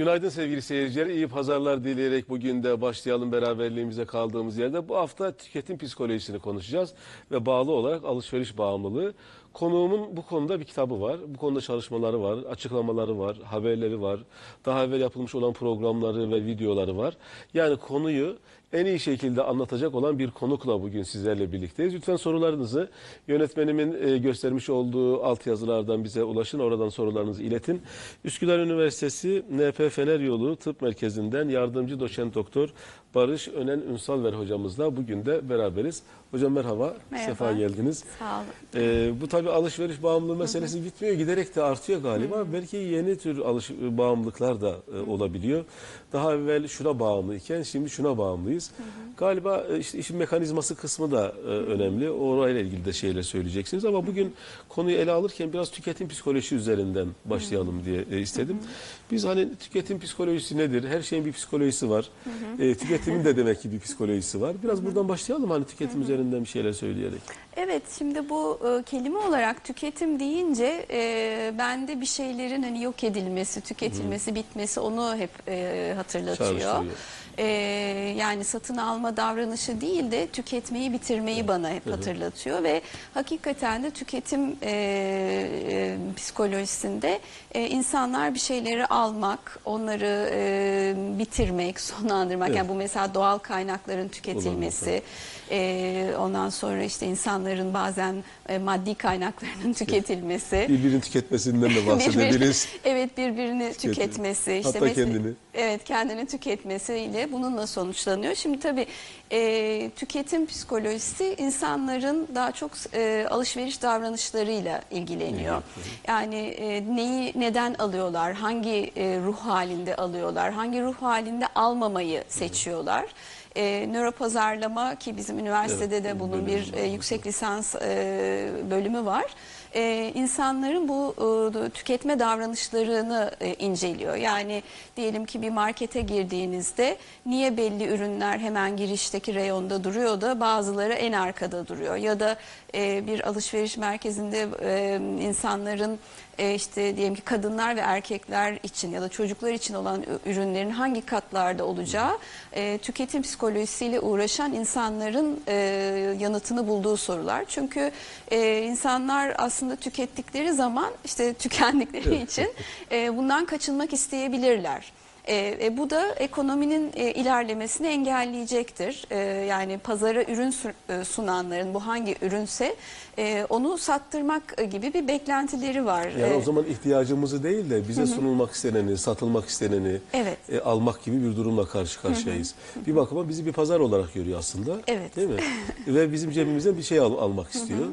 Günaydın sevgili seyirciler. İyi pazarlar dileyerek bugün de başlayalım beraberliğimize kaldığımız yerde. Bu hafta tüketim psikolojisini konuşacağız ve bağlı olarak alışveriş bağımlılığı. Konuğumun bu konuda bir kitabı var. Bu konuda çalışmaları var, açıklamaları var, haberleri var. Daha evvel yapılmış olan programları ve videoları var. Yani konuyu en iyi şekilde anlatacak olan bir konukla bugün sizlerle birlikteyiz. Lütfen sorularınızı yönetmenimin e, göstermiş olduğu altyazılardan bize ulaşın. Oradan sorularınızı iletin. Üsküdar Üniversitesi NP Fener Yolu Tıp Merkezi'nden yardımcı doçent doktor Barış Önen Ünsalver hocamızla bugün de beraberiz. Hocam merhaba, Merhaba. sefa geldiniz. Sağ olun. Ee, bu tabii alışveriş bağımlılığı meselesi bitmiyor, giderek de artıyor galiba. Belki yeni tür alış bağımlılıklar da e, olabiliyor. Daha evvel şuna bağımlıyken şimdi şuna bağımlıyız. Galiba e, işte işin mekanizması kısmı da e, önemli. Orayla ilgili de şeyler söyleyeceksiniz ama bugün konuyu ele alırken biraz tüketim psikolojisi üzerinden başlayalım diye e, istedim. Biz hani tüketim psikolojisi nedir? Her şeyin bir psikolojisi var. E, tüketimin de demek ki bir psikolojisi var. Biraz buradan başlayalım hani tüketim üzerinden bir şeyler söyleyerek. Evet şimdi bu e, kelime olarak tüketim deyince e, bende bir şeylerin hani yok edilmesi, tüketilmesi, bitmesi onu hep e, hatırlatıyor. Çağrıştırıyor. E, yani satın alma davranışı değil de tüketmeyi bitirmeyi bana hep hatırlatıyor ve hakikaten de tüketim e, e, psikolojisinde e, insanlar bir şeyleri almak, onları e, bitirmek, sonlandırmak Evet. yani bu mesela doğal kaynakların tüketilmesi, e, ondan sonra işte insanların bazen e, maddi kaynaklarının tüketilmesi. Birbirini tüketmesinden de bahsedebiliriz. evet birbirini Tüketim. tüketmesi. işte Hatta mesela- kendini. Evet kendini tüketmesiyle bununla sonuçlanıyor. Şimdi tabii e, tüketim psikolojisi insanların daha çok e, alışveriş davranışlarıyla ilgileniyor. Yani e, neyi neden alıyorlar, hangi e, ruh halinde alıyorlar, hangi ruh halinde almamayı seçiyorlar. E, nöropazarlama ki bizim üniversitede Evet, de bunun bir e, yüksek lisans e, bölümü var. E, insanların bu e, tüketme davranışlarını e, inceliyor. Yani diyelim ki bir markete girdiğinizde niye belli ürünler hemen girişteki reyonda duruyor da bazıları en arkada duruyor ya da e, bir alışveriş merkezinde e, insanların e, işte diyelim ki kadınlar ve erkekler için ya da çocuklar için olan ürünlerin hangi katlarda olacağı e, tüketim psikolojisiyle uğraşan insanların e, yanıtını bulduğu sorular. Çünkü e, insanlar aslında tükettikleri zaman işte tükendikleri için e, bundan kaçınmak isteyebilirler. E, e, bu da ekonominin e, ilerlemesini engelleyecektir. E, yani pazara ürün e, sunanların bu hangi ürünse e, onu sattırmak e, gibi bir beklentileri var. Yani E, o zaman ihtiyacımızı değil de bize sunulmak isteneni, satılmak isteneni Evet. e, almak gibi bir durumla karşı karşıyayız. Bir bakıma bizi bir pazar olarak görüyor aslında. Evet. Değil mi? Ve bizim cebimizden bir şey al- almak istiyor.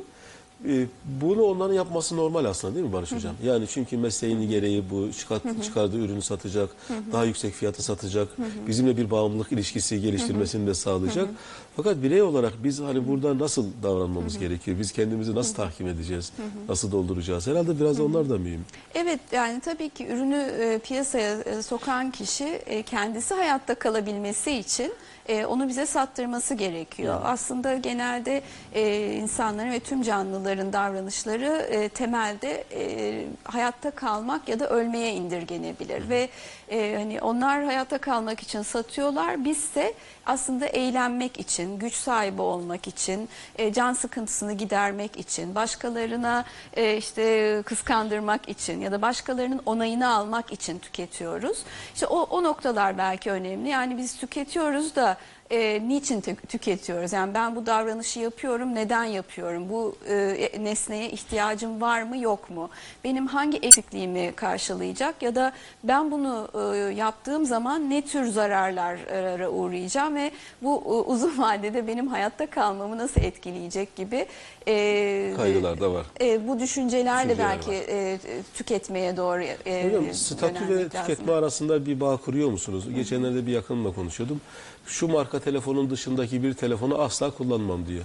E, bunu onların yapması normal aslında değil mi Barış Hocam? Yani çünkü mesleğinin gereği bu çıkart, çıkardığı ürünü satacak, daha yüksek fiyata satacak, bizimle bir bağımlılık ilişkisi geliştirmesini de sağlayacak. Fakat birey olarak biz hani burada nasıl davranmamız gerekiyor? Biz kendimizi nasıl tahkim edeceğiz? Nasıl dolduracağız? Herhalde biraz da onlar da mühim. Evet yani tabii ki ürünü e, piyasaya e, sokan kişi e, kendisi hayatta kalabilmesi için e, onu bize sattırması gerekiyor. Aslında genelde e, insanların ve tüm canlıların davranışları e, temelde e, hayatta kalmak ya da ölmeye indirgenebilir ve e, hani onlar hayatta kalmak için satıyorlar. Bizse aslında eğlenmek için, güç sahibi olmak için, e, can sıkıntısını gidermek için, başkalarına e, işte kıskandırmak için ya da başkalarının onayını almak için tüketiyoruz. İşte o, o noktalar belki önemli. Yani biz tüketiyoruz da e, niçin tü- tüketiyoruz? Yani ben bu davranışı yapıyorum, neden yapıyorum? Bu e, nesneye ihtiyacım var mı, yok mu? Benim hangi eksikliğimi karşılayacak ya da ben bunu e, yaptığım zaman ne tür zararlara uğrayacağım ve bu e, uzun vadede benim hayatta kalmamı nasıl etkileyecek gibi e, Kaygılar da var. e, bu düşüncelerle Düşünceler belki e, tüketmeye doğru e, Hocam statü ve yönelmek lazım. tüketme arasında bir bağ kuruyor musunuz? Geçenlerde bir yakınımla konuşuyordum. Şu marka telefonun dışındaki bir telefonu asla kullanmam diyor.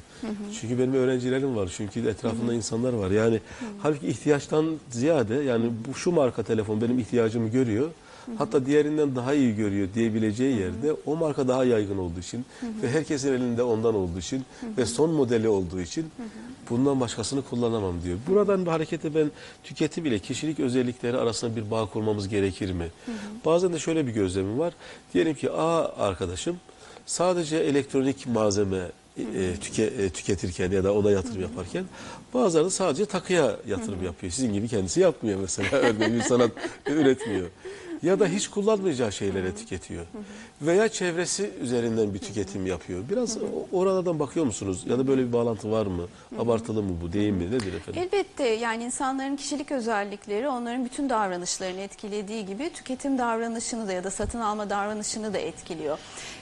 Çünkü benim öğrencilerim var. Çünkü etrafında insanlar var. Yani halbuki ihtiyaçtan ziyade yani bu şu marka telefon benim ihtiyacımı görüyor. Hatta diğerinden daha iyi görüyor diyebileceği yerde o marka daha yaygın olduğu için ve herkesin elinde ondan olduğu için ve son modeli olduğu için bundan başkasını kullanamam diyor. Buradan bir harekete ben tüketim ile kişilik özellikleri arasında bir bağ kurmamız gerekir mi? Bazen de şöyle bir gözlemim var. Diyelim ki A arkadaşım sadece elektronik malzeme e, tüke, e, tüketirken ya da ona yatırım yaparken bazıları sadece takıya yatırım yapıyor. Sizin gibi kendisi yapmıyor mesela. Örneğin sanat üretmiyor. Ya da hiç kullanmayacağı şeylere tüketiyor. Veya çevresi üzerinden bir tüketim yapıyor. Biraz oralardan bakıyor musunuz? Ya da böyle bir bağlantı var mı? Abartılı mı bu? Değil mi? Nedir efendim? Elbette yani insanların kişilik özellikleri onların bütün davranışlarını etkilediği gibi tüketim davranışını da ya da satın alma davranışını da etkiliyor.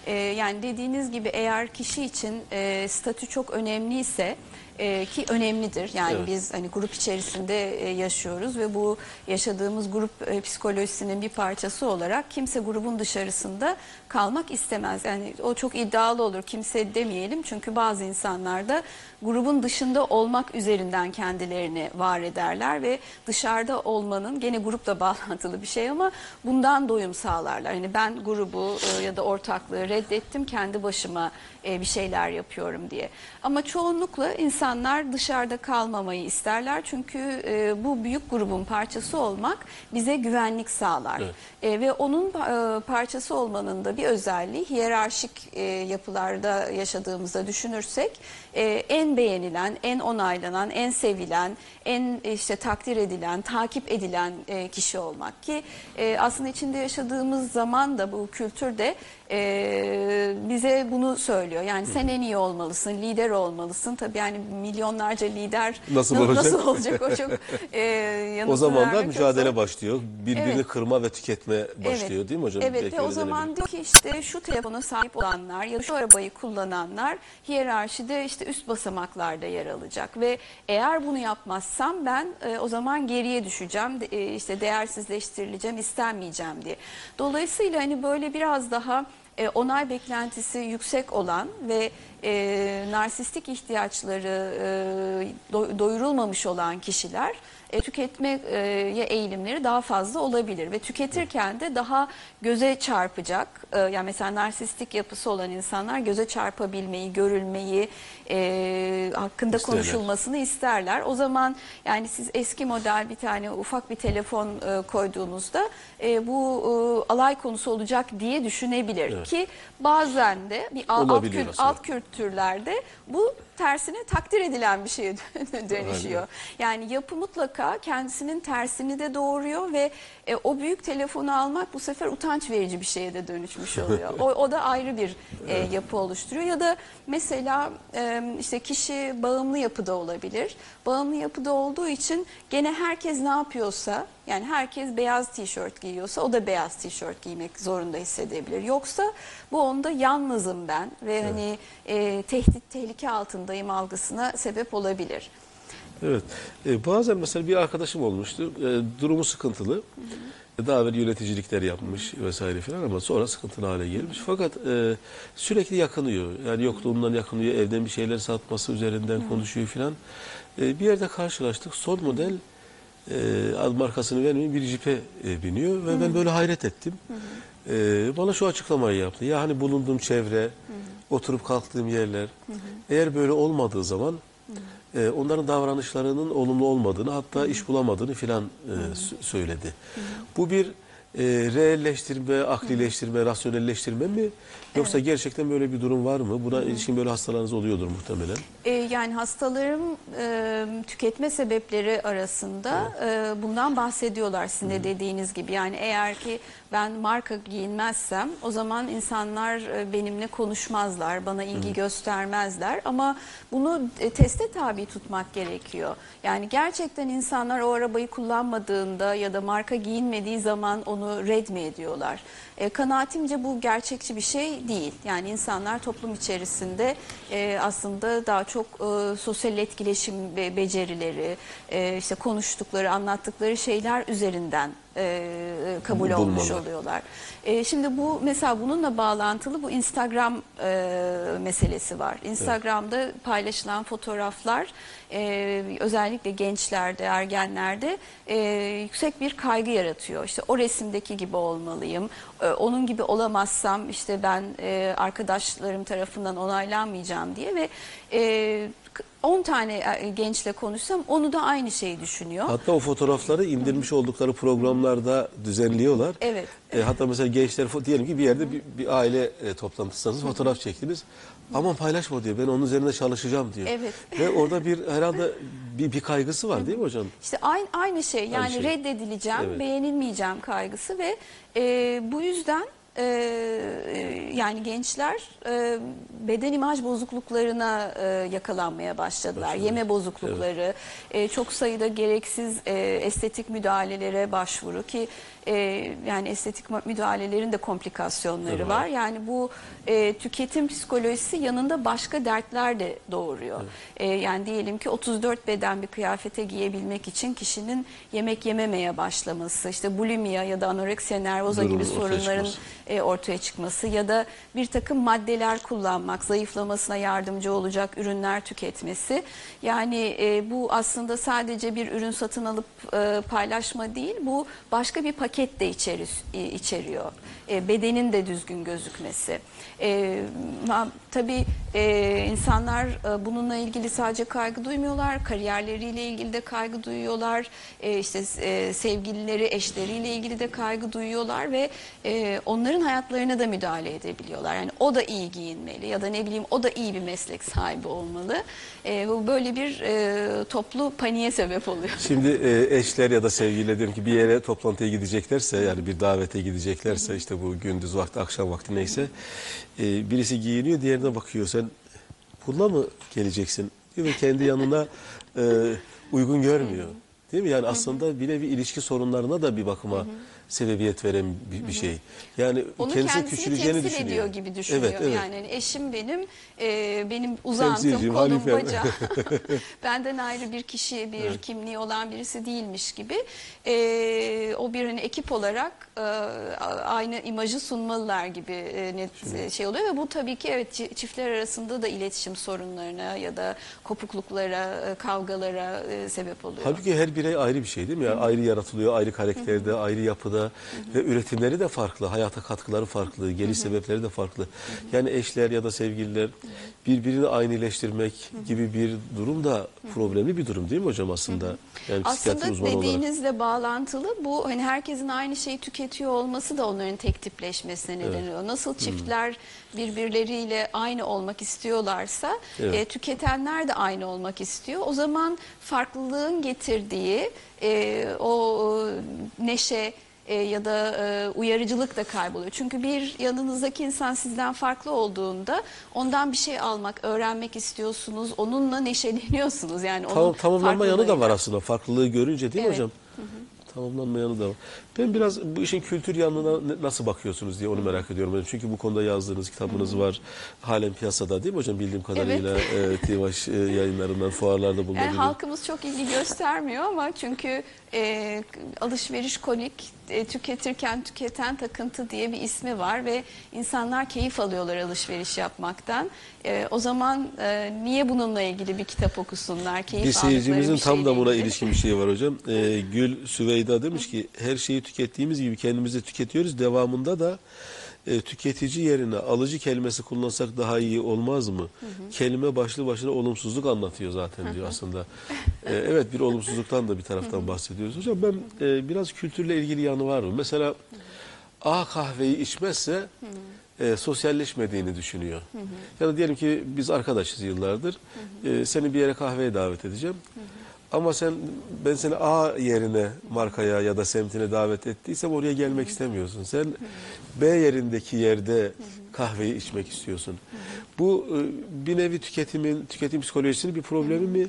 Ee, yani dediğiniz gibi eğer kişi için e, statü çok önemliyse e, ki önemlidir. Yani Evet. biz hani grup içerisinde e, yaşıyoruz ve bu yaşadığımız grup e, psikolojisinin bir parçası olarak kimse grubun dışarısında kalmak istemez. Yani o çok iddialı olur. Kimse demeyelim çünkü bazı insanlar da grubun dışında olmak üzerinden kendilerini var ederler ve dışarıda olmanın gene grupla bağlantılı bir şey ama bundan doyum sağlarlar. Hani ben grubu e, ya da ortaklığı reddettim kendi başıma e, bir şeyler yapıyorum diye. Ama çoğunlukla insanlar dışarıda kalmamayı isterler çünkü e, bu büyük grubun parçası olmak bize güvenlik sağlar. Evet. E, ve onun e, parçası olmanın da bir özelliği hiyerarşik e, yapılarda yaşadığımızda düşünürsek e, en beğenilen, en onaylanan, en sevilen, en işte takdir edilen, takip edilen e, kişi olmak ki e, aslında içinde yaşadığımız zaman da bu kültürde e, bize bunu söylüyor. Yani sen en iyi olmalısın, lider olmalısın. Tabii yani milyonlarca lider Nasıl na- olacak? nasıl olacak o çok e, O zaman da mücadele zor. başlıyor. Birbirini Evet. kırma ve tüketme başlıyor değil mi hocam? Evet Belki o zaman diyor ki işte şu telefona sahip olanlar ya da şu arabayı kullananlar hiyerarşide işte üst basamaklarda yer alacak ve eğer bunu yapmazsam ben e, o zaman geriye düşeceğim e, işte değersizleştirileceğim istenmeyeceğim diye. Dolayısıyla hani böyle biraz daha e, onay beklentisi yüksek olan ve e, narsistik ihtiyaçları e, do- doyurulmamış olan kişiler e, tüketmeye eğilimleri daha fazla olabilir ve tüketirken de daha göze çarpacak e, yani mesela narsistik yapısı olan insanlar göze çarpabilmeyi, görülmeyi e, hakkında İsterler. konuşulmasını isterler. O zaman yani siz eski model bir tane ufak bir telefon e, koyduğunuzda e, bu e, alay konusu olacak diye düşünebilir Evet. ki bazen de bir alt, alt, Olabiliyor kült- aslında. Alt kültürlerde bu tersine takdir edilen bir şeye dönüşüyor. Yani yapı mutlaka kendisinin tersini de doğuruyor ve e, o büyük telefonu almak bu sefer utanç verici bir şeye de dönüşmüş oluyor. o, o da ayrı bir e, yapı oluşturuyor. Ya da mesela e, işte kişi bağımlı yapıda olabilir. Bağımlı yapıda olduğu için gene herkes ne yapıyorsa yani herkes beyaz tişört giyiyorsa o da beyaz tişört giymek zorunda hissedebilir. Yoksa bu onda yalnızım ben ve hani e, tehdit tehlike altındayım algısına sebep olabilir. Evet. E, bazen mesela bir arkadaşım olmuştu. E, durumu sıkıntılı. Daha evvel yöneticilikler yapmış vesaire filan ama sonra sıkıntılı hale gelmiş. Fakat e, sürekli yakınıyor. Yani yokluğundan yakınıyor. Evden bir şeyler satması üzerinden konuşuyor filan. E, bir yerde karşılaştık. Son model e, ad markasını vermeyeyim bir jipe e, biniyor ve ben böyle hayret ettim. E, bana şu açıklamayı yaptı. Ya hani bulunduğum çevre, oturup kalktığım yerler eğer böyle olmadığı zaman e, onların davranışlarının olumlu olmadığını hatta iş bulamadığını filan e, sö- söyledi. Bu bir e, reelleştirme, aklileştirme, rasyonelleştirme mi? Yoksa gerçekten böyle bir durum var mı? Buna ilişkin böyle hastalarınız oluyordur muhtemelen. E, yani hastaların e, tüketme sebepleri arasında e, bundan bahsediyorlar sizin de dediğiniz gibi. Yani eğer ki ben marka giyinmezsem o zaman insanlar e, benimle konuşmazlar, bana ilgi göstermezler. Ama bunu e, teste tabi tutmak gerekiyor. Yani gerçekten insanlar o arabayı kullanmadığında ya da marka giyinmediği zaman onu red mi ediyorlar? E, kanaatimce bu gerçekçi bir şey değil. Yani insanlar toplum içerisinde e, aslında daha çok e, sosyal etkileşim becerileri, e, işte konuştukları, anlattıkları şeyler üzerinden e, kabul olmuş Bulmalı. oluyorlar. E, şimdi bu mesela bununla bağlantılı bu Instagram e, meselesi var. Instagram'da paylaşılan fotoğraflar e, özellikle gençlerde, ergenlerde e, yüksek bir kaygı yaratıyor. İşte o resimdeki gibi olmalıyım. E, onun gibi olamazsam işte ben e, arkadaşlarım tarafından onaylanmayacağım diye ve e, 10 tane e, gençle konuşsam onu da aynı şeyi düşünüyor. Hatta o fotoğrafları indirmiş oldukları programlarda düzenliyorlar. Evet. E, hatta mesela gençler diyelim ki bir yerde bir, bir aile e, fotoğraf çektiniz. Aman paylaşma diyor. Ben onun üzerinde çalışacağım diyor. Evet. Ve orada bir herhalde bir, bir kaygısı var değil mi hocam? İşte aynı aynı şey yani şey. reddedileceğim, Evet. beğenilmeyeceğim kaygısı ve e, bu yüzden e, e, yani gençler e, beden imaj bozukluklarına e, yakalanmaya başladılar. Başladı. Yeme bozuklukları, e, çok sayıda gereksiz e, estetik müdahalelere başvuru ki e, yani estetik müdahalelerin de komplikasyonları Tabii. var. Yani bu e, tüketim psikolojisi yanında başka dertler de doğuruyor. E, yani diyelim ki 34 beden bir kıyafete giyebilmek için kişinin yemek yememeye başlaması, işte bulimia ya da anoreksiya nervoza Durumun gibi ortaya sorunların çıkması. e, ortaya çıkması ya da bir takım maddeler kullanmak, zayıflamasına yardımcı olacak ürünler tüketmesi. Yani e, bu aslında sadece bir ürün satın alıp e, paylaşma değil, bu başka bir paket de içeri, içeriyor. E, bedenin de düzgün gözükmesi. E, tabii e, insanlar e, bununla ilgili sadece kaygı duymuyorlar, kariyerleriyle ilgili de kaygı duyuyorlar, e, işte e, sevgilileri, eşleriyle ilgili de kaygı duyuyorlar ve e, onların hayatlarına da müdahale edebiliyorlar. Yani o da iyi giyinmeli ya da ne bileyim o da iyi bir meslek sahibi olmalı. E, bu böyle bir e, toplu paniğe sebep oluyor. Şimdi e, eşler ya da sevgililer diyelim ki bir yere toplantıya gideceklerse yani bir davete gideceklerse işte bu gündüz vakti akşam vakti neyse e, birisi giyiniyor diğerine bakıyor sen bununla mı geleceksin diyor ve kendi yanına e, uygun görmüyor. Değil mi? Yani aslında bir nevi ilişki sorunlarına da bir bakıma sebebiyet veren bir, bir şey. Yani Onu kendisini kendisini küçüleceğini temsil düşünüyor. ediyor gibi düşünüyor. Evet, evet. Yani eşim benim, e, benim uzantım, Temsilciyim, kolum, halifem. bacağım. Benden ayrı bir kişi, bir kimliği olan birisi değilmiş gibi. E, o bir hani ekip olarak e, aynı imajı sunmalılar gibi e, net e, şey oluyor ve bu tabii ki evet çi- çiftler arasında da iletişim sorunlarına ya da kopukluklara, e, kavgalara e, sebep oluyor. Halbuki her birey ayrı bir şey değil mi? Yani ayrı yaratılıyor, ayrı karakterde, ayrı yapıda ve üretimleri de farklı, hayata katkıları farklı, geliş sebepleri de farklı. Yani eşler ya da sevgililer birbirini aynıleştirmek gibi bir durum da problemli bir durum değil mi hocam aslında? Yani psikiyatri Aslında uzmanı olarak. dediğinizle bağlantılı bu hani herkesin aynı şeyi tüketiyor olması da onların tek tipleşmesine neden oluyor. Nasıl çiftler birbirleriyle aynı olmak istiyorlarsa Evet. e, tüketenler de aynı olmak istiyor. O zaman farklılığın getirdiği e, o neşe e, ya da e, uyarıcılık da kayboluyor. Çünkü bir yanınızdaki insan sizden farklı olduğunda ondan bir şey almak, öğrenmek istiyorsunuz. Onunla neşeleniyorsunuz. Yani onun Tamam, tamamlanma yanı da var aslında. Farklılığı görünce değil mi Evet. hocam? Tamamlanma yanı da var. Ben biraz bu işin kültür yanına nasıl bakıyorsunuz diye onu merak ediyorum. hocam. Çünkü bu konuda yazdığınız kitabınız var. Halen piyasada değil mi hocam? Bildiğim kadarıyla e, Tivaş e, yayınlarından fuarlarda Yani bulunabiliyor. halkımız çok ilgi göstermiyor ama çünkü e, alışveriş konik e, tüketirken tüketen takıntı diye bir ismi var ve insanlar keyif alıyorlar alışveriş yapmaktan. E, o zaman e, niye bununla ilgili bir kitap okusunlar? Keyif Bir seyircimizin bir tam da buna ilgili. ilişkin bir şey var hocam. Ee, Gül Süveyda demiş ki her şeyi tükettiğimiz gibi kendimiz de tüketiyoruz. Devamında da e, tüketici yerine alıcı kelimesi kullansak daha iyi olmaz mı? Kelime başlı başına olumsuzluk anlatıyor zaten diyor aslında. Ee, evet bir olumsuzluktan da bir taraftan bahsediyoruz. Hocam ben e, biraz kültürle ilgili yanı var mı? Mesela A kahveyi içmezse e, sosyalleşmediğini düşünüyor. Ya da diyelim ki biz arkadaşız yıllardır. E, seni bir yere kahveye davet edeceğim. Ama sen ben seni A yerine markaya ya da semtine davet ettiysem oraya gelmek istemiyorsun. Sen B yerindeki yerde kahveyi içmek istiyorsun. Bu e, bir nevi tüketimin tüketim psikolojisinin bir problemi mi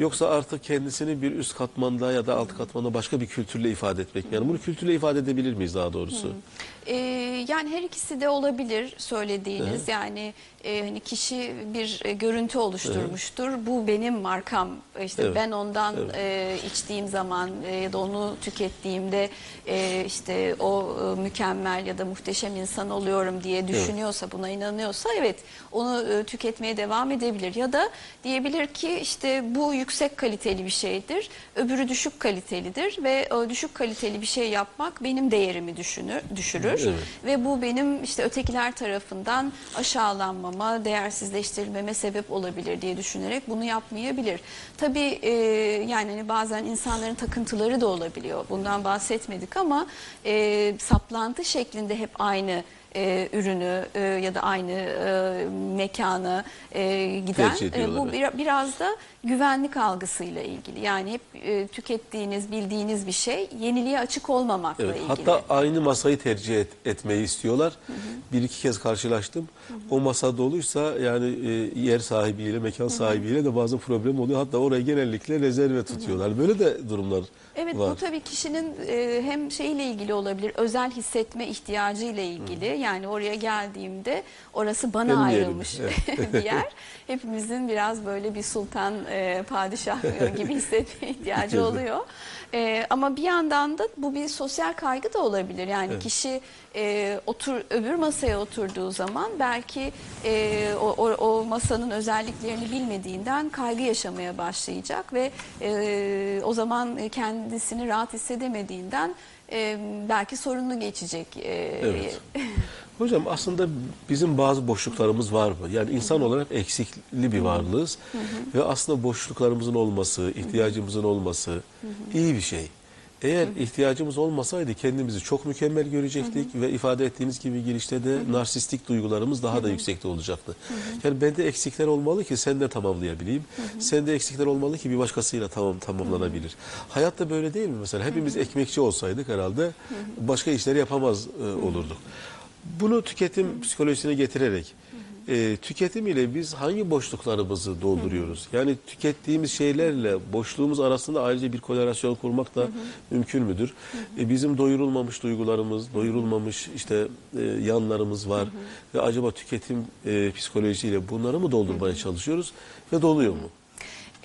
Yoksa artık kendisini bir üst katmanda ya da alt katmanda başka bir kültürle ifade etmek? Yani bunu kültürle ifade edebilir miyiz daha doğrusu? Ee, yani her ikisi de olabilir söylediğiniz. Yani e, hani kişi bir e, görüntü oluşturmuştur. Bu benim markam. İşte Evet. ben ondan e, içtiğim zaman e, ya da onu tükettiğimde e, işte o e, mükemmel ya da muhteşem insan oluyorum diye düşünüyorsa, buna inanıyorsa evet onu e, tüketmeye devam edebilir. Ya da diyebilir ki işte bu yüksek kaliteli bir şeydir, öbürü düşük kalitelidir ve o düşük kaliteli bir şey yapmak benim değerimi düşünür, düşürür Evet. ve bu benim işte ötekiler tarafından aşağılanmama, değersizleştirilmeme sebep olabilir diye düşünerek bunu yapmayabilir. Tabii e, yani hani bazen insanların takıntıları da olabiliyor. Bundan bahsetmedik ama e, saplantı şeklinde hep aynı e, ürünü e, ya da aynı e, mekana e, giden Tercih ediyorlar, bu bir- biraz da güvenlik algısıyla ilgili. Yani hep e, tükettiğiniz, bildiğiniz bir şey yeniliğe açık olmamakla Evet, ilgili. hatta aynı masayı tercih et- etmeyi istiyorlar. Bir iki kez karşılaştım. O masa doluysa yani e, yer sahibiyle, mekan sahibiyle de bazı problem oluyor. Hatta oraya genellikle rezerve tutuyorlar. Böyle de durumlar Evet var. bu tabii kişinin e, hem şeyle ilgili olabilir, özel hissetme ihtiyacı ile ilgili. Yani oraya geldiğimde orası bana Benim yerim, ayrılmış bir yer. Hepimizin biraz böyle bir sultan, e, padişah gibi hissetme ihtiyacı Evet. oluyor. E, ama bir yandan da bu bir sosyal kaygı da olabilir. Yani kişi e, otur öbür masaya oturduğu zaman belki e, o, o, o masanın özelliklerini bilmediğinden kaygı yaşamaya başlayacak ve e, o zaman kendisini rahat hissedemediğinden e, belki sorunlu geçecek. E, Evet. Hocam aslında bizim bazı boşluklarımız var mı? Yani insan olarak eksikli bir varlığız. Ve aslında boşluklarımızın olması, ihtiyacımızın olması iyi bir şey. Eğer ihtiyacımız olmasaydı kendimizi çok mükemmel görecektik ve ifade ettiğiniz gibi girişte de narsistik duygularımız daha da yüksekte olacaktı. Yani bende eksikler olmalı ki sen de tamamlayabileyim. Sende eksikler olmalı ki bir başkasıyla tamam tamamlanabilir. Hayatta böyle değil mi mesela? Hepimiz ekmekçi olsaydık herhalde başka işleri yapamaz e, olurduk. Bunu tüketim psikolojisine getirerek e, tüketim ile biz hangi boşluklarımızı dolduruyoruz? Yani tükettiğimiz şeylerle boşluğumuz arasında ayrıca bir korelasyon kurmak da mümkün müdür? E, bizim doyurulmamış duygularımız, doyurulmamış işte e, yanlarımız var ve acaba tüketim e, psikolojisiyle bunları mı doldurmaya çalışıyoruz ve doluyor mu?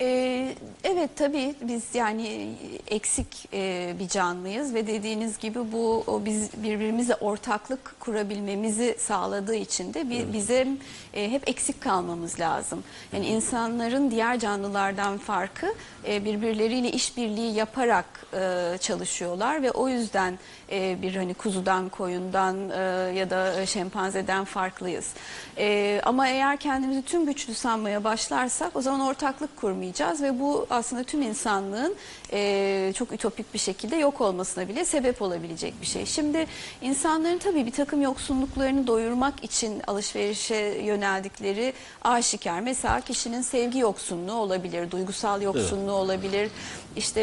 Ee, evet tabii biz yani eksik e, bir canlıyız ve dediğiniz gibi bu o biz birbirimizle ortaklık kurabilmemizi sağladığı için de bi- bize e, hep eksik kalmamız lazım. Yani insanların diğer canlılardan farkı e, birbirleriyle işbirliği yaparak e, çalışıyorlar ve o yüzden e, bir hani kuzudan, koyundan e, ya da şempanzeden farklıyız. E, ama eğer kendimizi tüm güçlü sanmaya başlarsak o zaman ortaklık kurmayacağız ve bu aslında tüm insanlığın e, çok ütopik bir şekilde yok olmasına bile sebep olabilecek bir şey. Şimdi insanların tabii bir takım yoksunluklarını doyurmak için alışverişe yöneldikleri aşikar. Mesela kişinin sevgi yoksunluğu olabilir, duygusal yoksunluğu olabilir. İşte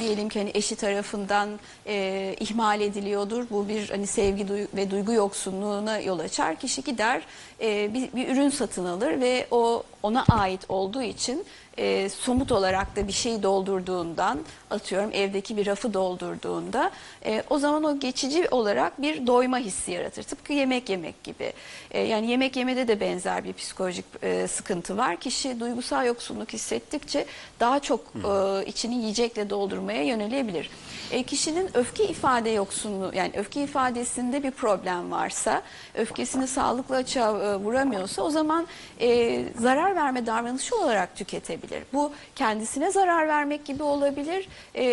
diyelim ki hani eşi tarafından e, ihmal ediliyordur. Bu bir hani sevgi duy- ve duygu yoksunluğuna yol açar. Kişi gider e, bir, bir ürün satın alır ve o ona ait olduğu için e, somut olarak da bir şey doldurduğundan atıyorum evdeki bir rafı doldurduğunda e, o zaman o geçici olarak bir doyma hissi yaratır. Tıpkı yemek yemek gibi. E, yani yemek yemede de benzer bir psikolojik e, sıkıntı var. Kişi duygusal yoksunluk hissettikçe daha çok e, içini yiyecekle doldurmaya yönelebilir. E, kişinin öfke ifade yoksunluğu yani öfke ifadesinde bir problem varsa öfkesini sağlıklı açığa e, vuramıyorsa o zaman e, zarar verme davranışı olarak tüketebilir. Bu kendisine zarar vermek gibi olabilir. E,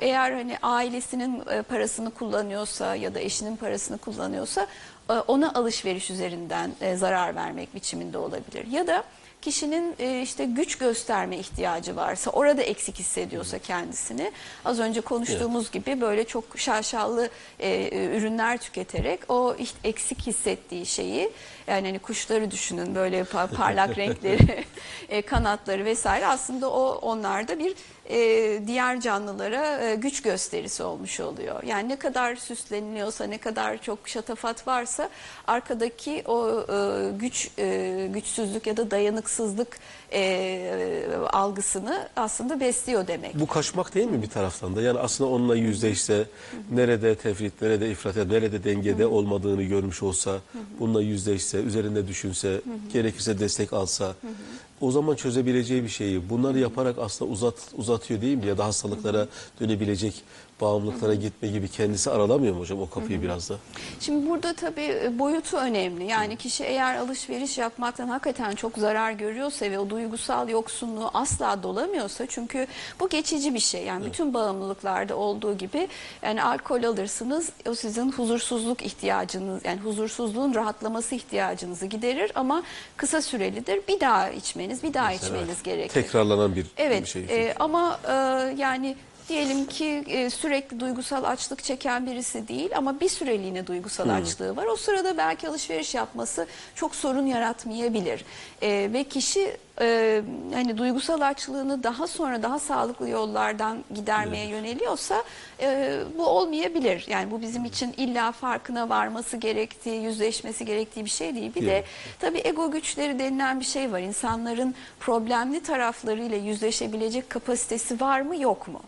eğer hani ailesinin e, parasını kullanıyorsa ya da eşinin parasını kullanıyorsa e, ona alışveriş üzerinden e, zarar vermek biçiminde olabilir. Ya da kişinin e, işte güç gösterme ihtiyacı varsa, orada eksik hissediyorsa kendisini, az önce konuştuğumuz gibi böyle çok şaşalı e, ürünler tüketerek o eksik hissettiği şeyi, yani hani kuşları düşünün böyle pa- parlak renkleri, e, kanatları vesaire aslında o onlarda bir e, diğer canlılara e, güç gösterisi olmuş oluyor. Yani ne kadar süsleniliyorsa, ne kadar çok şatafat varsa arkadaki o e, güç güçsüzlük ya da dayanıksızlık e, algısını aslında besliyor demek. Bu kaçmak değil mi bir taraftan da? Yani aslında onunla yüzleşse, nerede tefrit, nerede ifrat, nerede dengede olmadığını görmüş olsa, bununla yüzleşse, üzerinde düşünse, gerekirse destek alsa, o zaman çözebileceği bir şeyi bunları yaparak aslında uzat uzatıyor değil mi? Ya da hastalıklara dönebilecek, bağımlılıklara gitme gibi kendisi aralamıyor mu hocam o kapıyı biraz da? Şimdi burada tabii e, boyutu önemli. Yani kişi eğer alışveriş yapmaktan hakikaten çok zarar görüyorsa ve o duygusal yoksunluğu asla dolamıyorsa çünkü bu geçici bir şey. Yani bütün bağımlılıklarda olduğu gibi yani alkol alırsınız o sizin huzursuzluk ihtiyacınız yani huzursuzluğun rahatlaması ihtiyacınızı giderir ama kısa sürelidir. Bir daha içmeniz, bir daha içmeniz gerekir. Tekrarlanan bir, Evet bir şey. e, ama e, yani diyelim ki e, sürekli duygusal açlık çeken birisi değil ama bir süreliğine duygusal açlığı var. O sırada belki alışveriş yapması çok sorun yaratmayabilir. E, ve kişi e, hani duygusal açlığını daha sonra daha sağlıklı yollardan gidermeye yöneliyorsa e, bu olmayabilir. Yani bu bizim için illa farkına varması gerektiği, yüzleşmesi gerektiği bir şey değil. Bir Değil. de Tabii ego güçleri denilen bir şey var. İnsanların problemli taraflarıyla yüzleşebilecek kapasitesi var mı yok mu?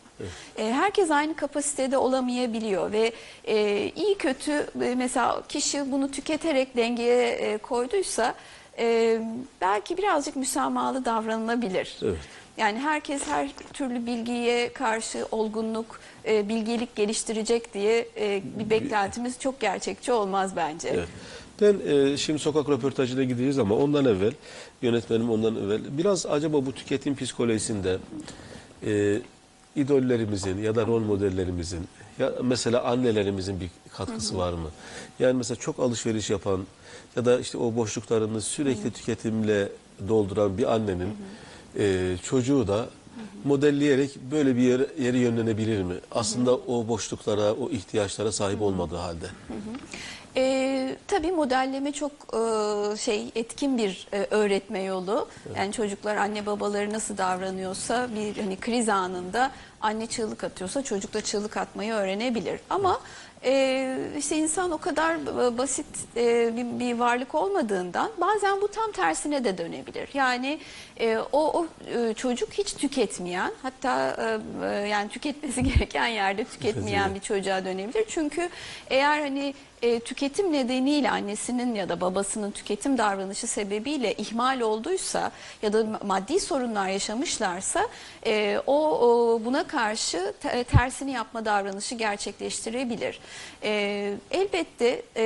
E, herkes aynı kapasitede olamayabiliyor ve e, iyi kötü e, mesela kişi bunu tüketerek dengeye koyduysa e, belki birazcık müsamahalı davranılabilir. Evet. Yani herkes her türlü bilgiye karşı olgunluk, e, bilgelik geliştirecek diye e, bir beklentimiz çok gerçekçi olmaz bence. Evet. Ben e, şimdi sokak röportajına gideceğiz ama ondan evvel yönetmenim ondan evvel biraz acaba bu tüketim psikolojisinde e, idollerimizin ya da rol modellerimizin ya mesela annelerimizin bir katkısı var mı? Yani mesela çok alışveriş yapan ya da işte o boşluklarını sürekli tüketimle dolduran bir annenin e, çocuğu da modelleyerek böyle bir yere, yere yönlenebilir mi? Aslında o boşluklara, o ihtiyaçlara sahip olmadığı halde. Ee, tabii modelleme çok e, şey etkin bir e, öğretme yolu. Yani çocuklar anne babaları nasıl davranıyorsa bir hani kriz anında anne çığlık atıyorsa çocuk da çığlık atmayı öğrenebilir. Ama e, işte insan o kadar e, basit e, bir, bir varlık olmadığından bazen bu tam tersine de dönebilir. Yani e, o, o e, çocuk hiç tüketmeyen hatta e, e, yani tüketmesi gereken yerde tüketmeyen bir çocuğa dönebilir. Çünkü eğer hani e, tüketim nedeniyle annesinin ya da babasının tüketim davranışı sebebiyle ihmal olduysa ya da maddi sorunlar yaşamışlarsa e, o, o buna karşı te- tersini yapma davranışı gerçekleştirebilir. E, elbette e,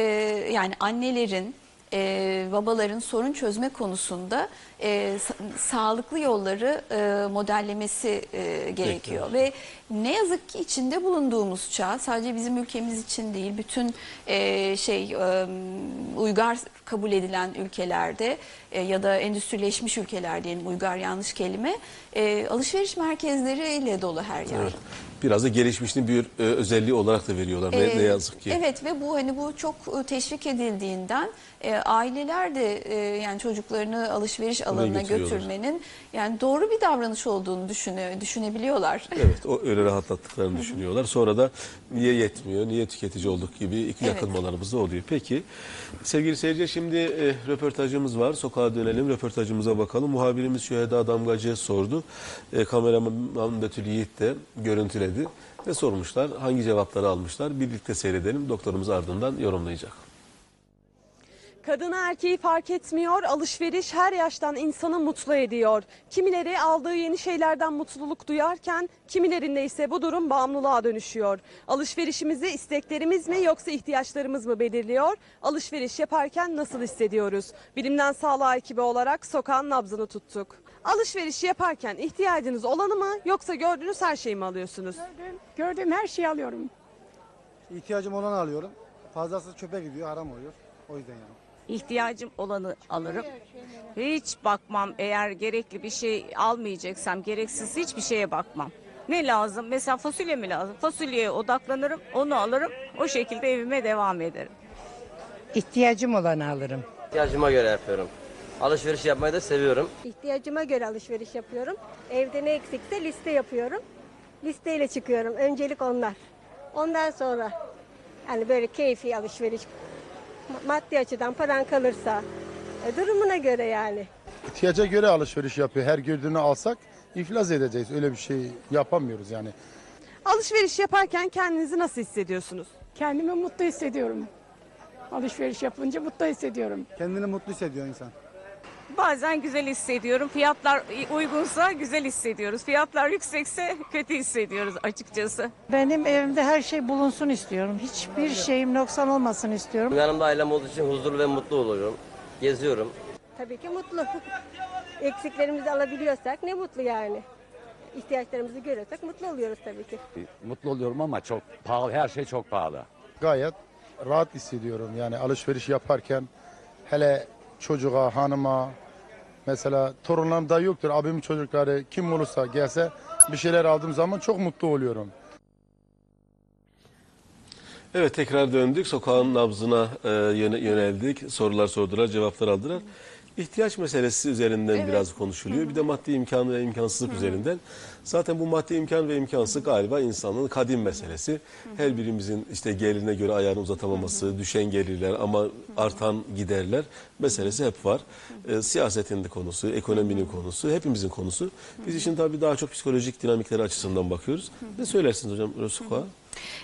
yani annelerin e, babaların sorun çözme konusunda e, sa- sağlıklı yolları e, modellemesi e, gerekiyor ve ne yazık ki içinde bulunduğumuz çağ sadece bizim ülkemiz için değil bütün e, şey e, uygar kabul edilen ülkelerde e, ya da endüstrileşmiş ülkeler diyelim uygar yanlış kelime e, alışveriş merkezleriyle dolu her yer. Evet. Biraz da gelişmişliğin bir e, özelliği olarak da veriyorlar. Ne, Ee, ne yazık ki. Evet ve bu hani bu çok e, teşvik edildiğinden e, aileler de e, yani çocuklarını alışveriş alanına götürmenin yani doğru bir davranış olduğunu düşüne, düşünebiliyorlar. Evet, o öyle rahatlattıklarını düşünüyorlar. Sonra da niye yetmiyor, niye tüketici olduk gibi iki Evet. yakınmalarımız da oluyor. Peki, sevgili seyirciler şimdi e, röportajımız var. Sokağa dönelim, röportajımıza bakalım. Muhabirimiz Şüheda Damgacı sordu. E, kameraman Betül Yiğit de görüntüledi ve sormuşlar. Hangi cevapları almışlar? Birlikte seyredelim. Doktorumuz ardından yorumlayacak. Kadını erkeği fark etmiyor, alışveriş her yaştan insanı mutlu ediyor. Kimileri aldığı yeni şeylerden mutluluk duyarken kimilerinde ise bu durum bağımlılığa dönüşüyor. Alışverişimizi isteklerimiz mi yoksa ihtiyaçlarımız mı belirliyor? Alışveriş yaparken nasıl hissediyoruz? Bilimden Sağlığa ekibi olarak sokağın nabzını tuttuk. Alışveriş yaparken ihtiyacınız olanı mı yoksa gördüğünüz her şeyi mi alıyorsunuz? Gördüğüm, gördüğüm her şeyi alıyorum. İhtiyacım olanı alıyorum. Fazlası çöpe gidiyor, haram oluyor. O yüzden yani. ihtiyacım olanı alırım. Hiç bakmam eğer gerekli bir şey almayacaksam gereksiz hiçbir şeye bakmam. Ne lazım? Mesela fasulye mi lazım? Fasulyeye odaklanırım, onu alırım. O şekilde evime devam ederim. İhtiyacım olanı alırım. İhtiyacıma göre yapıyorum. Alışveriş yapmayı da seviyorum. İhtiyacıma göre alışveriş yapıyorum. Evde ne eksikse liste yapıyorum. Listeyle çıkıyorum. Öncelik onlar. Ondan sonra yani böyle keyfi alışveriş. Ma- Maddi açıdan paran kalırsa e, durumuna göre yani. İhtiyaca göre alışveriş yapıyor. Her gördüğünü alsak iflas edeceğiz. Öyle bir şey yapamıyoruz yani. Alışveriş yaparken kendinizi nasıl hissediyorsunuz? Kendimi mutlu hissediyorum. Alışveriş yapınca mutlu hissediyorum. Kendini mutlu hissediyor insan. Bazen güzel hissediyorum. Fiyatlar uygunsa güzel hissediyoruz. Fiyatlar yüksekse kötü hissediyoruz açıkçası. Benim evimde her şey bulunsun istiyorum. Hiçbir şeyim noksan olmasın istiyorum. Yanımda ailem olduğu için huzurlu ve mutlu oluyorum. Geziyorum. Tabii ki mutlu. Eksiklerimizi alabiliyorsak ne mutlu yani. İhtiyaçlarımızı görüyorsak mutlu oluyoruz tabii ki. Mutlu oluyorum ama çok pahalı, her şey çok pahalı. Gayet rahat hissediyorum. Yani alışveriş yaparken hele çocuğa, hanıma mesela torunlarım da yoktur. Abimin çocukları kim olursa gelse bir şeyler aldığım zaman çok mutlu oluyorum. Evet tekrar döndük. Sokağın nabzına e, yöne- yöneldik. Sorular sordular, cevaplar aldılar. İhtiyaç meselesi üzerinden Evet. biraz konuşuluyor. Bir de maddi imkan ve imkansızlık üzerinden. Zaten bu maddi imkan ve imkansızlık galiba insanlığın kadim meselesi. Her birimizin işte gelirine göre ayarını uzatamaması, düşen gelirler ama artan giderler meselesi hep var. E, siyasetin de konusu, ekonominin konusu, hepimizin konusu. Biz işin tabii daha çok psikolojik dinamikleri açısından bakıyoruz. Ne söylersiniz hocam Sokağa?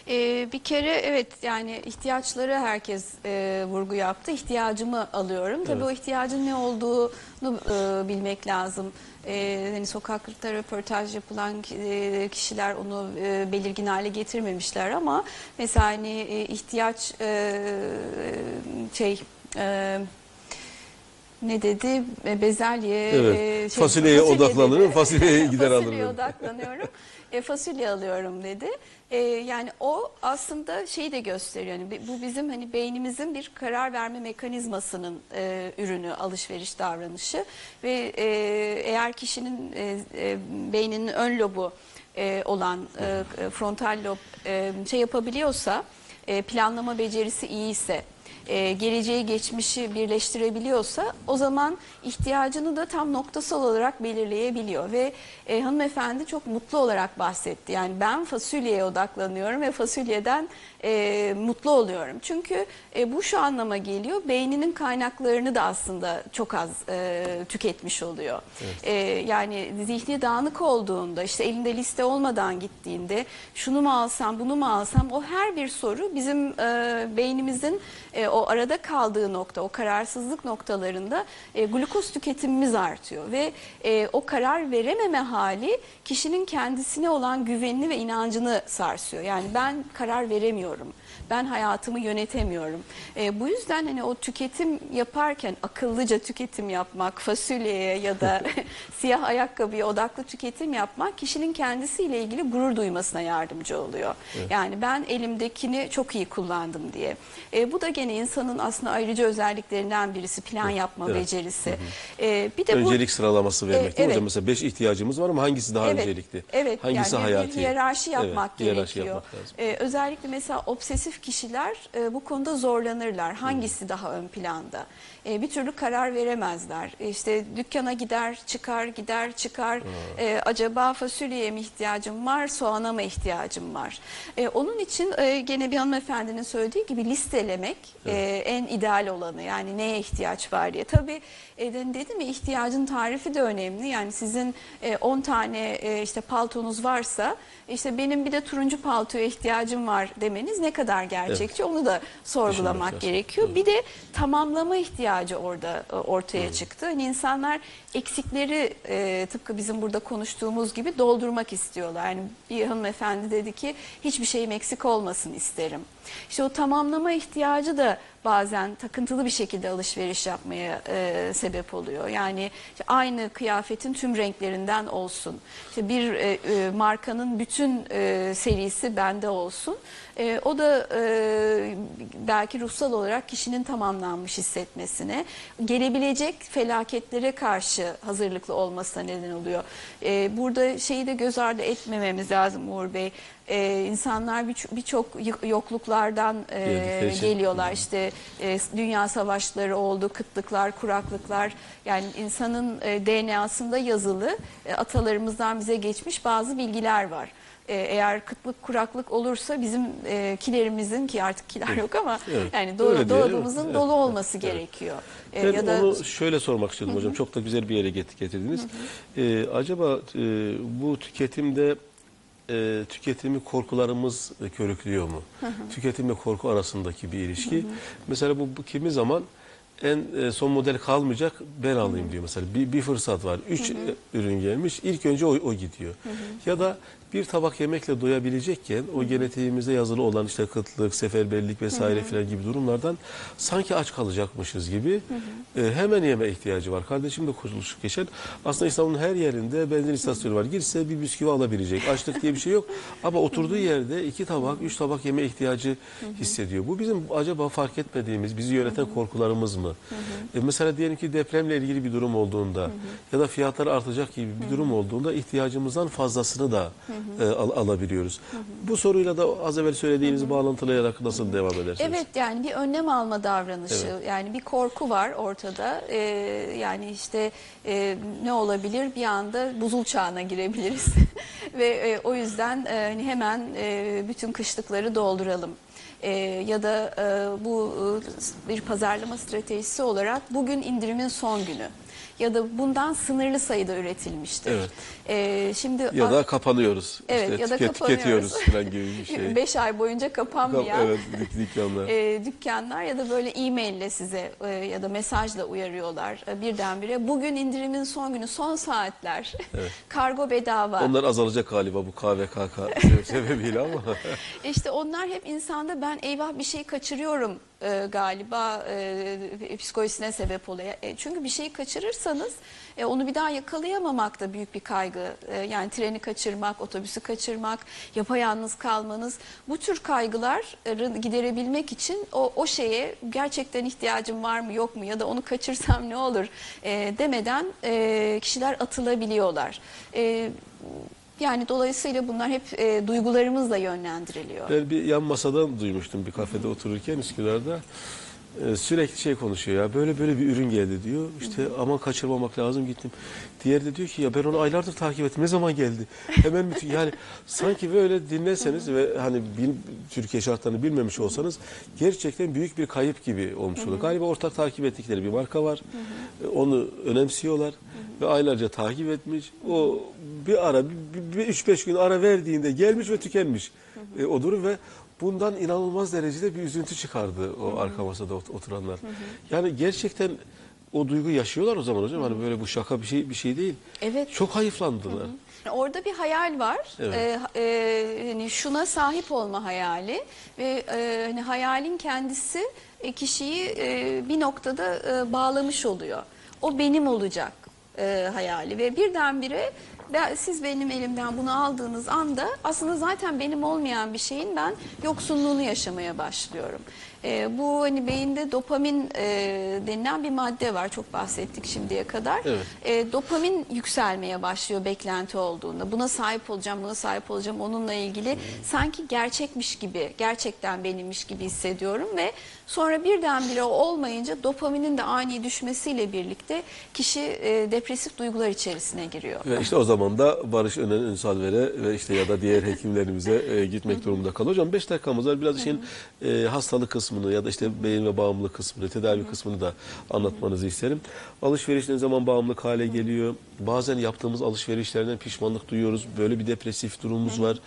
Ee, bir kere evet yani ihtiyaçları herkes e, vurgu yaptı. İhtiyacımı alıyorum. Tabii o ihtiyacın ne olduğunu e, bilmek lazım. E, hani sokakta röportaj yapılan e, kişiler onu e, belirgin hale getirmemişler ama mesela hani e, ihtiyaç e, şey e, ne dedi? E, Bezelye. Evet. e, Fasulyeye odaklanırım, dedi. fasulyeye gider Fasulyeye alırım. odaklanıyorum. E, fasulye alıyorum dedi. E, yani o aslında şeyi de gösteriyor. Yani bu bizim hani beynimizin bir karar verme mekanizmasının e, ürünü alışveriş davranışı ve e, eğer kişinin e, e, beyninin ön lobu e, olan e, frontal lob e, şey yapabiliyorsa e, planlama becerisi iyiyse e, geleceği geçmişi birleştirebiliyorsa o zaman ihtiyacını da tam noktasal olarak belirleyebiliyor ve e, hanımefendi çok mutlu olarak bahsetti. Yani ben fasulyeye odaklanıyorum ve fasulyeden e, mutlu oluyorum. Çünkü e, bu şu anlama geliyor beyninin kaynaklarını da aslında çok az e, tüketmiş oluyor. E, yani zihni dağınık olduğunda işte elinde liste olmadan gittiğinde şunu mu alsam bunu mu alsam o her bir soru bizim e, beynimizin e, o arada kaldığı nokta o kararsızlık noktalarında e, glukoz tüketimimiz artıyor ve e, o karar verememe hali kişinin kendisine olan güvenini ve inancını sarsıyor. Yani ben karar veremiyorum. Ben hayatımı yönetemiyorum. E, bu yüzden hani o tüketim yaparken akıllıca tüketim yapmak, fasulyeye ya da siyah ayakkabıya odaklı tüketim yapmak kişinin kendisiyle ilgili gurur duymasına yardımcı oluyor. Yani ben elimdekini çok iyi kullandım diye. E, bu da gene insanın aslında ayrıca özelliklerinden birisi plan yapma evet. becerisi. E, bir de bu Öncelik sıralaması vermek E, değil mi evet. Mesela beş ihtiyacımız var ama hangisi daha Evet, öncelikli? Evet, Hangisi yani hayati? bir hiyerarşi yapmak Evet, hiyerarşi gerekiyor. yapmak lazım. Ee, özellikle mesela obsesif kişiler e, bu konuda zorlanırlar. Hangisi daha ön planda? E, bir türlü karar veremezler. E, işte dükkana gider, çıkar, gider, çıkar. E, acaba fasulyeye mi ihtiyacım var, soğana mı ihtiyacım var? E, onun için e, gene bir hanımefendinin söylediği gibi listelemek e, en ideal olanı. Yani neye ihtiyaç var diye. Tabii e, de- dedim ya ihtiyacın tarifi de önemli. Yani sizin e, 10 tane e, işte paltonuz varsa işte benim bir de turuncu paltoya ihtiyacım var demeniz ne kadar gerçekçi onu da sorgulamak lazım. gerekiyor. Bir de tamamlama ihtiyacı orada e, ortaya çıktı. Hani insanlar eksikleri e, tıpkı bizim burada konuştuğumuz gibi doldurmak istiyorlar. Yani bir hanımefendi dedi ki hiçbir şeyim eksik olmasın isterim. İşte o tamamlama ihtiyacı da bazen takıntılı bir şekilde alışveriş yapmaya e, sebep oluyor. Yani işte aynı kıyafetin tüm renklerinden olsun. İşte bir e, e, markanın bütün e, serisi bende olsun. E, o da e, belki ruhsal olarak kişinin tamamlanmış hissetmesine, gelebilecek felaketlere karşı hazırlıklı olmasına neden oluyor. E, burada şeyi de göz ardı etmememiz lazım Uğur Bey. E, insanlar birçok y- yokluklardan e, geliyorlar. İşte e, dünya savaşları oldu, kıtlıklar, kuraklıklar. Yani insanın e, DNA'sında yazılı e, atalarımızdan bize geçmiş bazı bilgiler var. E, eğer kıtlık kuraklık olursa bizim e, kilerimizin ki artık kiler yok ama Evet. yani Öyle doğ- diyelim. doğduğumuzun Evet, dolu olması evet. gerekiyor. E, Ben ya da onu şöyle sormak istiyordum hocam. Çok da güzel bir yere get- getirdiniz. Ee, acaba e, bu tüketimde e, tüketimi korkularımız e, körüklüyor mu? Tüketim ve korku arasındaki bir ilişki. Mesela bu, bu kimi zaman en e, son model kalmayacak ben alayım diyor mesela. Bir, bir fırsat var. Üç e, ürün gelmiş. İlk önce o, o gidiyor. Ya da bir tabak yemekle doyabilecekken o genetiğimizde yazılı olan işte kıtlık, seferberlik vesaire filan gibi durumlardan sanki aç kalacakmışız gibi e, hemen yeme ihtiyacı var. Kardeşim de kurtuluş geçen aslında İstanbul'un her yerinde benzin istasyonu var. Girse bir bisküvi alabilecek. Açlık diye bir şey yok. Ama oturduğu yerde iki tabak, üç tabak yeme ihtiyacı hissediyor. Bu bizim acaba fark etmediğimiz, bizi yöneten korkularımız mı? E, mesela diyelim ki depremle ilgili bir durum olduğunda ya da fiyatlar artacak gibi bir durum olduğunda ihtiyacımızdan fazlasını da e, al- alabiliyoruz. Bu soruyla da az evvel söylediğinizi bağlantılayarak nasıl devam edersiniz? Evet yani bir önlem alma davranışı yani bir korku var ortada Ee, yani işte e, ne olabilir bir anda buzul çağına girebiliriz ve e, o yüzden e, hani hemen e, bütün kışlıkları dolduralım. E, ya da e, bu e, bir pazarlama stratejisi olarak bugün indirimin son günü ya da bundan sınırlı sayıda üretilmiştir. Evet. E, şimdi Ya da kapanıyoruz. Evet, İşte ya da tüket- kapanıyoruz. Tüketiyoruz falan gibi bir şey. 5 ay boyunca kapanmayan evet, dük- dükkanlar. e, dükkanlar ya da böyle e-maille size e, ya da mesajla uyarıyorlar e, birdenbire. Bugün indirimin son günü, son saatler. Kargo bedava. Onlar azalacak galiba bu KVKK sebebiyle ama. İşte onlar hep insanda ben eyvah bir şey kaçırıyorum e, galiba e, psikolojisine sebep oluyor. E, çünkü bir şeyi kaçırırsanız e, onu bir daha yakalayamamak da büyük bir kaygı. E, yani treni kaçırmak, otobüsü kaçırmak, yapayalnız kalmanız bu tür kaygıları giderebilmek için o, o şeye gerçekten ihtiyacım var mı yok mu ya da onu kaçırsam ne olur e, demeden e, kişiler atılabiliyorlar. E, yani dolayısıyla bunlar hep e, duygularımızla yönlendiriliyor. Ben bir yan masadan duymuştum bir kafede otururken Üsküdar'da. Ee, sürekli şey konuşuyor ya böyle böyle bir ürün geldi diyor. İşte aman kaçırmamak lazım gittim. Diğeri de diyor ki ya ben onu aylardır takip ettim. Ne zaman geldi? Hemen mi? Yani sanki böyle dinleseniz ve hani bil, Türkiye şartlarını bilmemiş olsanız gerçekten büyük bir kayıp gibi olmuş olur. Galiba ortak takip ettikleri bir marka var. Ee, Onu önemsiyorlar ve aylarca takip etmiş. O bir ara, bir, bir, 3-5 gün ara verdiğinde gelmiş ve tükenmiş e, o durum ve bundan inanılmaz derecede bir üzüntü çıkardı o arka masada ot- oturanlar. Yani gerçekten o duygu yaşıyorlar o zaman hocam. Hani böyle bu şaka bir şey bir şey değil. Evet. Çok hayıflandılar. Orada bir hayal var. Evet. Ee, e, hani şuna sahip olma hayali ve e, hani hayalin kendisi e, kişiyi e, bir noktada e, bağlamış oluyor. O benim olacak e, hayali ve birdenbire siz benim elimden bunu aldığınız anda aslında zaten benim olmayan bir şeyin ben yoksunluğunu yaşamaya başlıyorum. E, bu hani beyinde dopamin e, denilen bir madde var. Çok bahsettik şimdiye kadar. Evet. E, dopamin yükselmeye başlıyor beklenti olduğunda. Buna sahip olacağım, buna sahip olacağım. Onunla ilgili sanki gerçekmiş gibi, gerçekten benimmiş gibi hissediyorum ve sonra birdenbire o olmayınca dopaminin de ani düşmesiyle birlikte kişi e, depresif duygular içerisine giriyor. Ve işte o zaman da Barış Önen Ünsalver'e ve işte ya da diğer hekimlerimize e, gitmek durumunda kalıyor. Hocam 5 dakikamız var. Biraz işin e, hastalık kısmını ya da işte beyin ve bağımlılık kısmını, tedavi kısmını da anlatmanızı isterim. Alışveriş ne zaman bağımlılık hale geliyor? Bazen yaptığımız alışverişlerden pişmanlık duyuyoruz. Böyle bir depresif durumumuz var.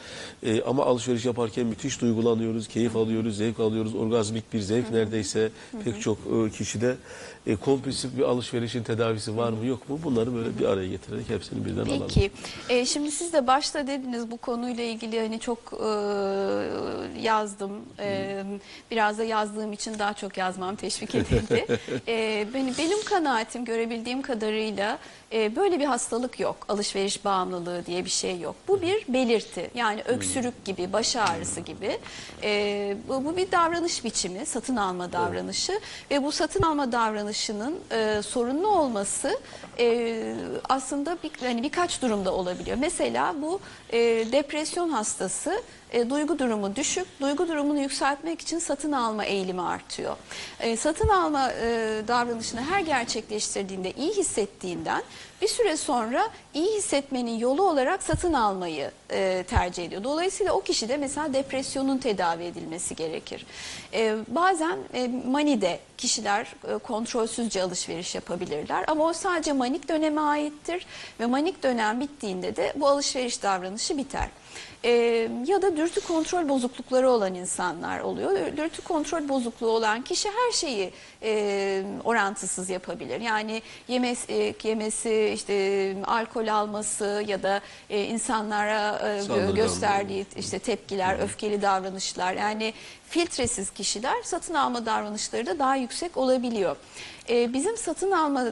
E, ama alışveriş yaparken müthiş duygulanıyoruz, keyif alıyoruz, zevk alıyoruz. Orgazmik bir zevk neredeyse pek çok e, kişide. E, kompulsif bir alışverişin tedavisi var mı yok mu? Bunları böyle bir araya getirerek hepsini birden alalım. Peki. E, şimdi siz de başta dediniz bu konuyla ilgili hani çok e, yazdım. E, biraz da yazdığım için daha çok yazmam teşvik edildi. e, benim, benim kanaatim görebildiğim kadarıyla e, böyle bir hastalık yok. Alışveriş bağımlılığı diye bir şey yok. Bu bir belirti. Yani öksürük gibi, baş ağrısı gibi. E, bu, bu bir davranış biçimi, satın alma davranışı ve bu satın alma davranışının e, sorunlu olması e, aslında bir, hani birkaç durumda olabiliyor. Mesela bu e, depresyon hastası e, duygu durumu düşük. Duygu durumunu yükseltmek için satın alma eğilimi artıyor. E, satın alma e, davranışını her gerçekleştirdiğinde iyi hissettiğinden bir süre sonra iyi hissetmenin yolu olarak satın almayı e, tercih ediyor. Dolayısıyla o kişide mesela depresyonun tedavi edilmesi gerekir. E, bazen e, manide kişiler e, kontrolsüzce alışveriş yapabilirler ama o sadece manik döneme aittir ve manik dönem bittiğinde de bu alışveriş davranışı biter. E, ya da dürtü kontrol bozuklukları olan insanlar oluyor. Dürtü kontrol bozukluğu olan kişi her şeyi e, orantısız yapabilir. Yani yemesi, e, yemesi işte alkol alması ya da e, insanlara e, gösterdiği işte tepkiler, öfkeli davranışlar yani filtresiz kişiler satın alma davranışları da daha yüksek olabiliyor. E, bizim satın alma e,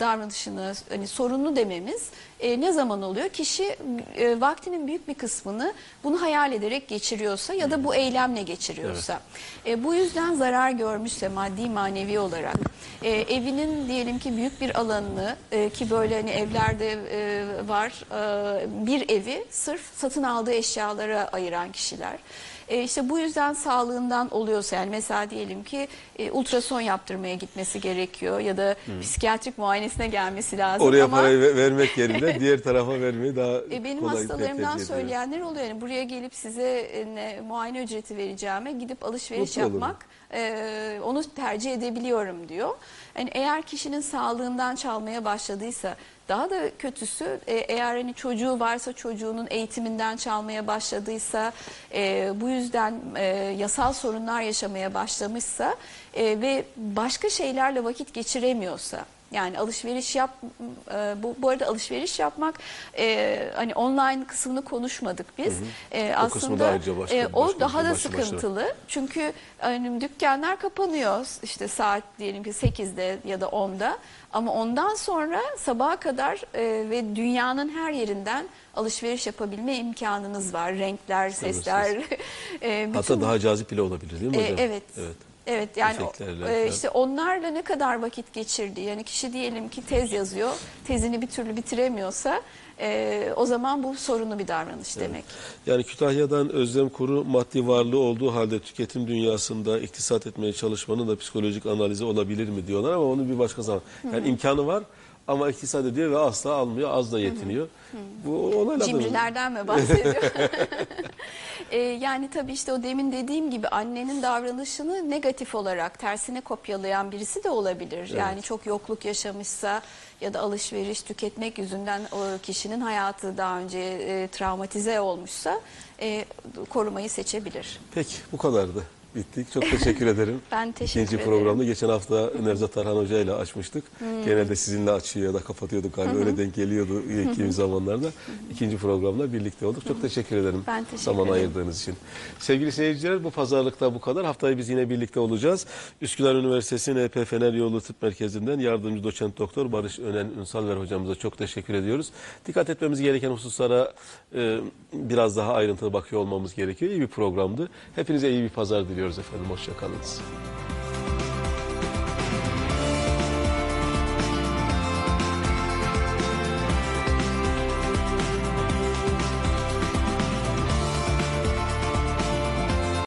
davranışını hani sorunlu dememiz e, ne zaman oluyor? Kişi e, vaktinin büyük bir kısmını bunu hayal ederek geçiriyorsa ya da bu eylemle geçiriyorsa. E, bu yüzden zarar görmüşse maddi manevi olarak e, evinin diyelim ki büyük bir alanını e, ki böyle hani evlerde e, var e, bir evi sırf satın aldığı eşyalara ayıran kişiler. E, işte bu yüzden sağlığından oluyorsa yani mesela diyelim ki e, ultrason yaptırmaya gitmesi gerekiyor ya da psikiyatrik muayenesine gelmesi lazım Oraya ama parayı ve- vermek yerine diğer tarafa vermeyi daha e, benim kolay hastalarımdan tercih ediyor. söyleyenler oluyor. Yani buraya gelip size e, ne, muayene ücreti vereceğime gidip alışveriş Mutlu olurum. yapmak e, onu tercih edebiliyorum diyor. Yani eğer kişinin sağlığından çalmaya başladıysa daha da kötüsü e, eğer hani çocuğu varsa çocuğunun eğitiminden çalmaya başladıysa e, bu yüzden e, yasal sorunlar yaşamaya başlamışsa e, ve başka şeylerle vakit geçiremiyorsa yani alışveriş yap e, bu, bu arada alışveriş yapmak e, hani online kısmını konuşmadık biz. E, O aslında da ayrıca başka- e, o başka- daha da başına. sıkıntılı. Çünkü hani dükkanlar kapanıyor işte saat diyelim ki 8'de ya da 10'da ama ondan sonra sabaha kadar e, ve dünyanın her yerinden alışveriş yapabilme imkanınız var. Renkler, sesler. e, bütün Hatta daha cazip bile olabilir değil mi e, hocam? evet. Evet. Evet yani Efektlerle e, işte onlarla ne kadar vakit geçirdi. Yani kişi diyelim ki tez yazıyor, tezini bir türlü bitiremiyorsa e, o zaman bu sorunlu bir davranış demek. Yani Kütahya'dan Özlem Kuru maddi varlığı olduğu halde tüketim dünyasında iktisat etmeye çalışmanın da psikolojik analizi olabilir mi diyorlar ama onu bir başka zaman. Yani imkanı var ama iktisat ediyor ve asla almıyor, az da yetiniyor. Bu onaylanır. Cimrilerden mi bahsediyor? E, yani tabii işte o demin dediğim gibi annenin davranışını negatif olarak tersine kopyalayan birisi de olabilir. Yani çok yokluk yaşamışsa ya da alışveriş tüketmek yüzünden o kişinin hayatı daha önce e, travmatize olmuşsa e, korumayı seçebilir. Peki bu kadardı. Bittik. Çok teşekkür ederim. Ben teşekkür İkinci ederim. programda geçen hafta Nevzat Tarhan Hoca ile açmıştık. Genelde sizinle açıyor ya da kapatıyorduk galiba öyle denk geliyordu kimi zamanlarda. İkinci programda birlikte olduk. Çok teşekkür ederim Ben teşekkür zaman ederim. ayırdığınız için. Sevgili seyirciler bu pazarlıkta bu kadar. Haftaya biz yine birlikte olacağız. Üsküdar Üniversitesi NP Fener Yolu Tıp Merkezi'nden yardımcı doçent doktor Barış Önen Ünsalver hocamıza çok teşekkür ediyoruz. Dikkat etmemiz gereken hususlara e, biraz daha ayrıntılı bakıyor olmamız gerekiyor. İyi bir programdı. Hepinize iyi bir pazar diliyoruz efendim. Hoşçakalınız.